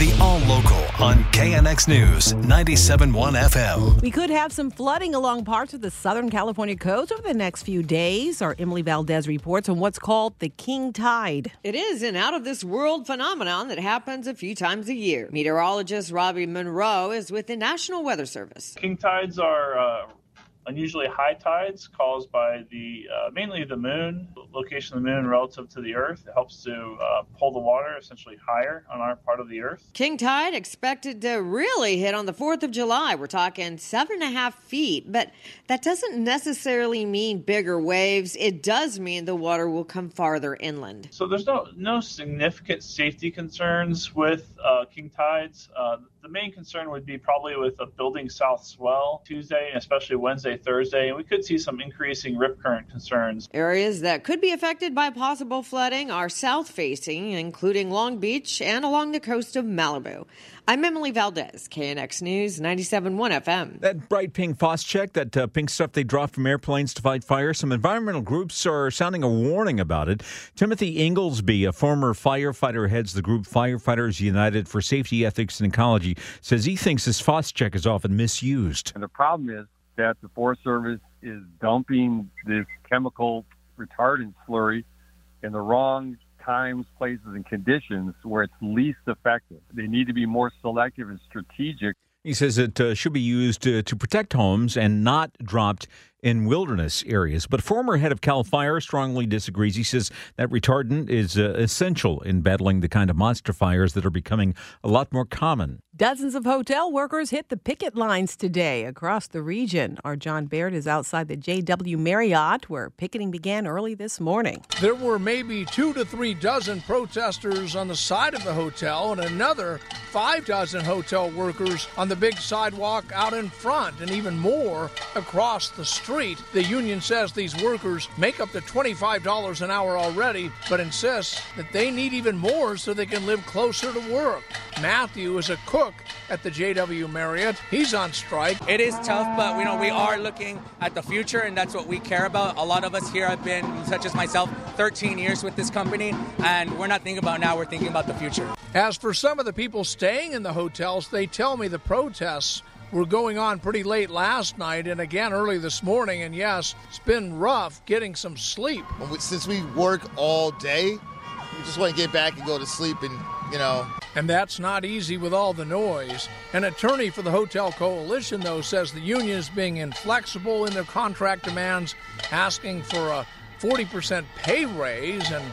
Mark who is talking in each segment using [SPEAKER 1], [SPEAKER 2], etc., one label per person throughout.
[SPEAKER 1] The All Local on KNX News 97.1 FM.
[SPEAKER 2] We could have some flooding along parts of the Southern California coast over the next few days. Our Emily Valdez reports on what's called the king tide.
[SPEAKER 3] It is an out of this world phenomenon that happens a few times a year. Meteorologist Robbie Munroe is with the National Weather Service.
[SPEAKER 4] King tides are uh, unusually high tides caused by the uh, mainly the moon location of the moon relative to the earth. It helps to uh, pull the water essentially higher on our part of the earth.
[SPEAKER 3] King tide expected to really hit on the 4th of july. We're talking seven and a half feet but that doesn't necessarily mean bigger waves. It does mean the water will come farther inland.
[SPEAKER 4] So there's no no significant safety concerns with uh, king tides. Uh, the main concern would be probably with a building south swell Tuesday, especially Wednesday, Thursday, and we could see some increasing rip current concerns.
[SPEAKER 3] Areas that could be affected by possible flooding are south facing, including Long Beach and along the coast of Malibu. I'm Emily Valdez, KNX News 97.1 FM.
[SPEAKER 5] That bright pink Phos-Chek, that uh, pink stuff they drop from airplanes to fight fire, some environmental groups are sounding a warning about it. Timothy Ingalsbee, a former firefighter, heads the group Firefighters United for Safety, Ethics, and Ecology, says he thinks this Phos-Chek is often misused.
[SPEAKER 6] And the problem is that the Forest Service is dumping this chemical retardant slurry in the wrong times, places, and conditions where it's least effective. They need to be more selective and strategic.
[SPEAKER 5] He says it uh, should be used uh, to protect homes and not dropped in wilderness areas. But former head of CAL FIRE strongly disagrees. He says that retardant is uh, essential in battling the kind of monster fires that are becoming a lot more common.
[SPEAKER 2] Dozens of hotel workers hit the picket lines today across the region. Our John Baird is outside the JW Marriott, where picketing began early this morning.
[SPEAKER 7] There were maybe two to three dozen protesters on the side of the hotel and another five dozen hotel workers on the big sidewalk out in front, and even more across the street. The union says these workers make up to $25 an hour already, but insists that they need even more so they can live closer to work. Matthew is a cook at the JW Marriott. He's on strike.
[SPEAKER 8] It is tough, but you know we are looking at the future, and that's what we care about. A lot of us here have been, such as myself, 13 years with this company, and we're not thinking about now. We're thinking about the future.
[SPEAKER 7] As for some of the people staying in the hotels, they tell me the protests were going on pretty late last night and again early this morning. And yes, it's been rough getting some sleep.
[SPEAKER 9] Since we work all day, we just want to get back and go to sleep and you know.
[SPEAKER 7] And that's not easy with all the noise. An attorney for the Hotel Coalition, though, says the union is being inflexible in their contract demands, asking for a 40% pay raise and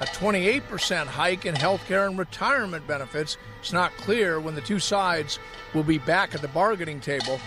[SPEAKER 7] a 28% hike in health care and retirement benefits. It's not clear when the two sides will be back at the bargaining table.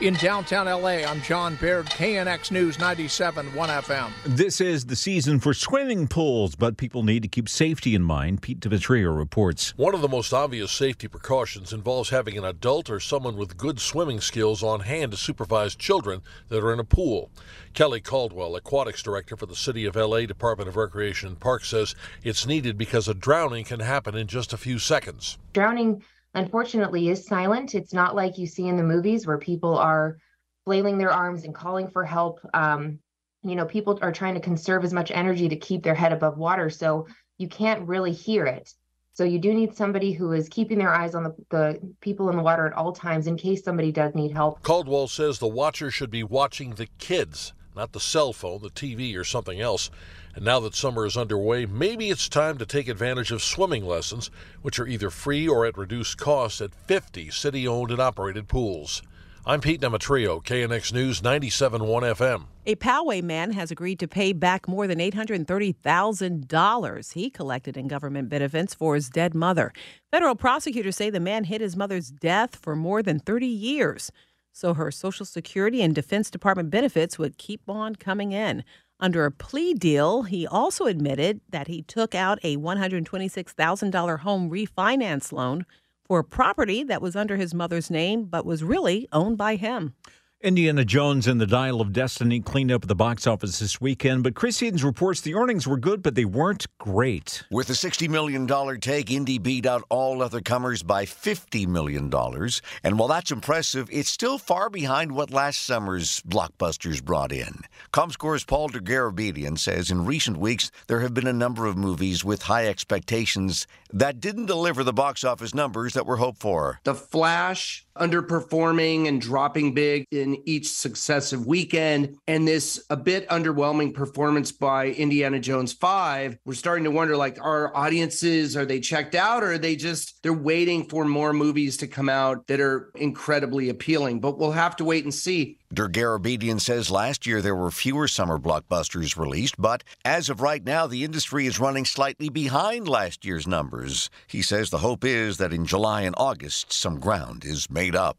[SPEAKER 7] In downtown LA, I'm John Baird, KNX News 97 1 FM.
[SPEAKER 5] This is the season for swimming pools, but people need to keep safety in mind. Pete Demetrio reports.
[SPEAKER 10] One of the most obvious safety precautions involves having an adult or someone with good swimming skills on hand to supervise children that are in a pool. Kelly Caldwell, aquatics director for the City of LA Department of Recreation and Parks, says it's needed because a drowning can happen in just a few seconds.
[SPEAKER 11] Drowning unfortunately is silent. It's not like you see in the movies where people are flailing their arms and calling for help. Um, you know, people are trying to conserve as much energy to keep their head above water, so you can't really hear it. So you do need somebody who is keeping their eyes on the, the people in the water at all times in case somebody does need help.
[SPEAKER 10] Caldwell says the watcher should be watching the kids, not the cell phone, the TV, or something else. And now that summer is underway, maybe it's time to take advantage of swimming lessons, which are either free or at reduced cost at 50 city owned and operated pools. I'm Pete Demetrio, KNX News 97.1 FM.
[SPEAKER 2] A Poway man has agreed to pay back more than $830,000 he collected in government benefits for his dead mother. Federal prosecutors say the man hid his mother's death for more than 30 years, so her Social Security and Defense Department benefits would keep on coming in. Under a plea deal, he also admitted that he took out a $126,000 home refinance loan for a property that was under his mother's name but was really owned by him.
[SPEAKER 5] Indiana Jones and the Dial of Destiny cleaned up at the box office this weekend, but Chris Sedens reports the earnings were good, but they weren't great.
[SPEAKER 12] With a $60 million take, Indy beat out all other comers by $50 million. And while that's impressive, it's still far behind what last summer's blockbusters brought in. ComScore's Paul Dergarabedian says in recent weeks, there have been a number of movies with high expectations that didn't deliver the box office numbers that were hoped for.
[SPEAKER 13] The Flash underperforming and dropping big in each successive weekend and this a bit underwhelming performance by Indiana Jones 5 we're starting to wonder like are audiences are they checked out or are they just they're waiting for more movies to come out that are incredibly appealing but we'll have to wait and see
[SPEAKER 12] Dergarabedian says last year there were fewer summer blockbusters released, but as of right now, the industry is running slightly behind last year's numbers. He says the hope is that in July and August, some ground is made up.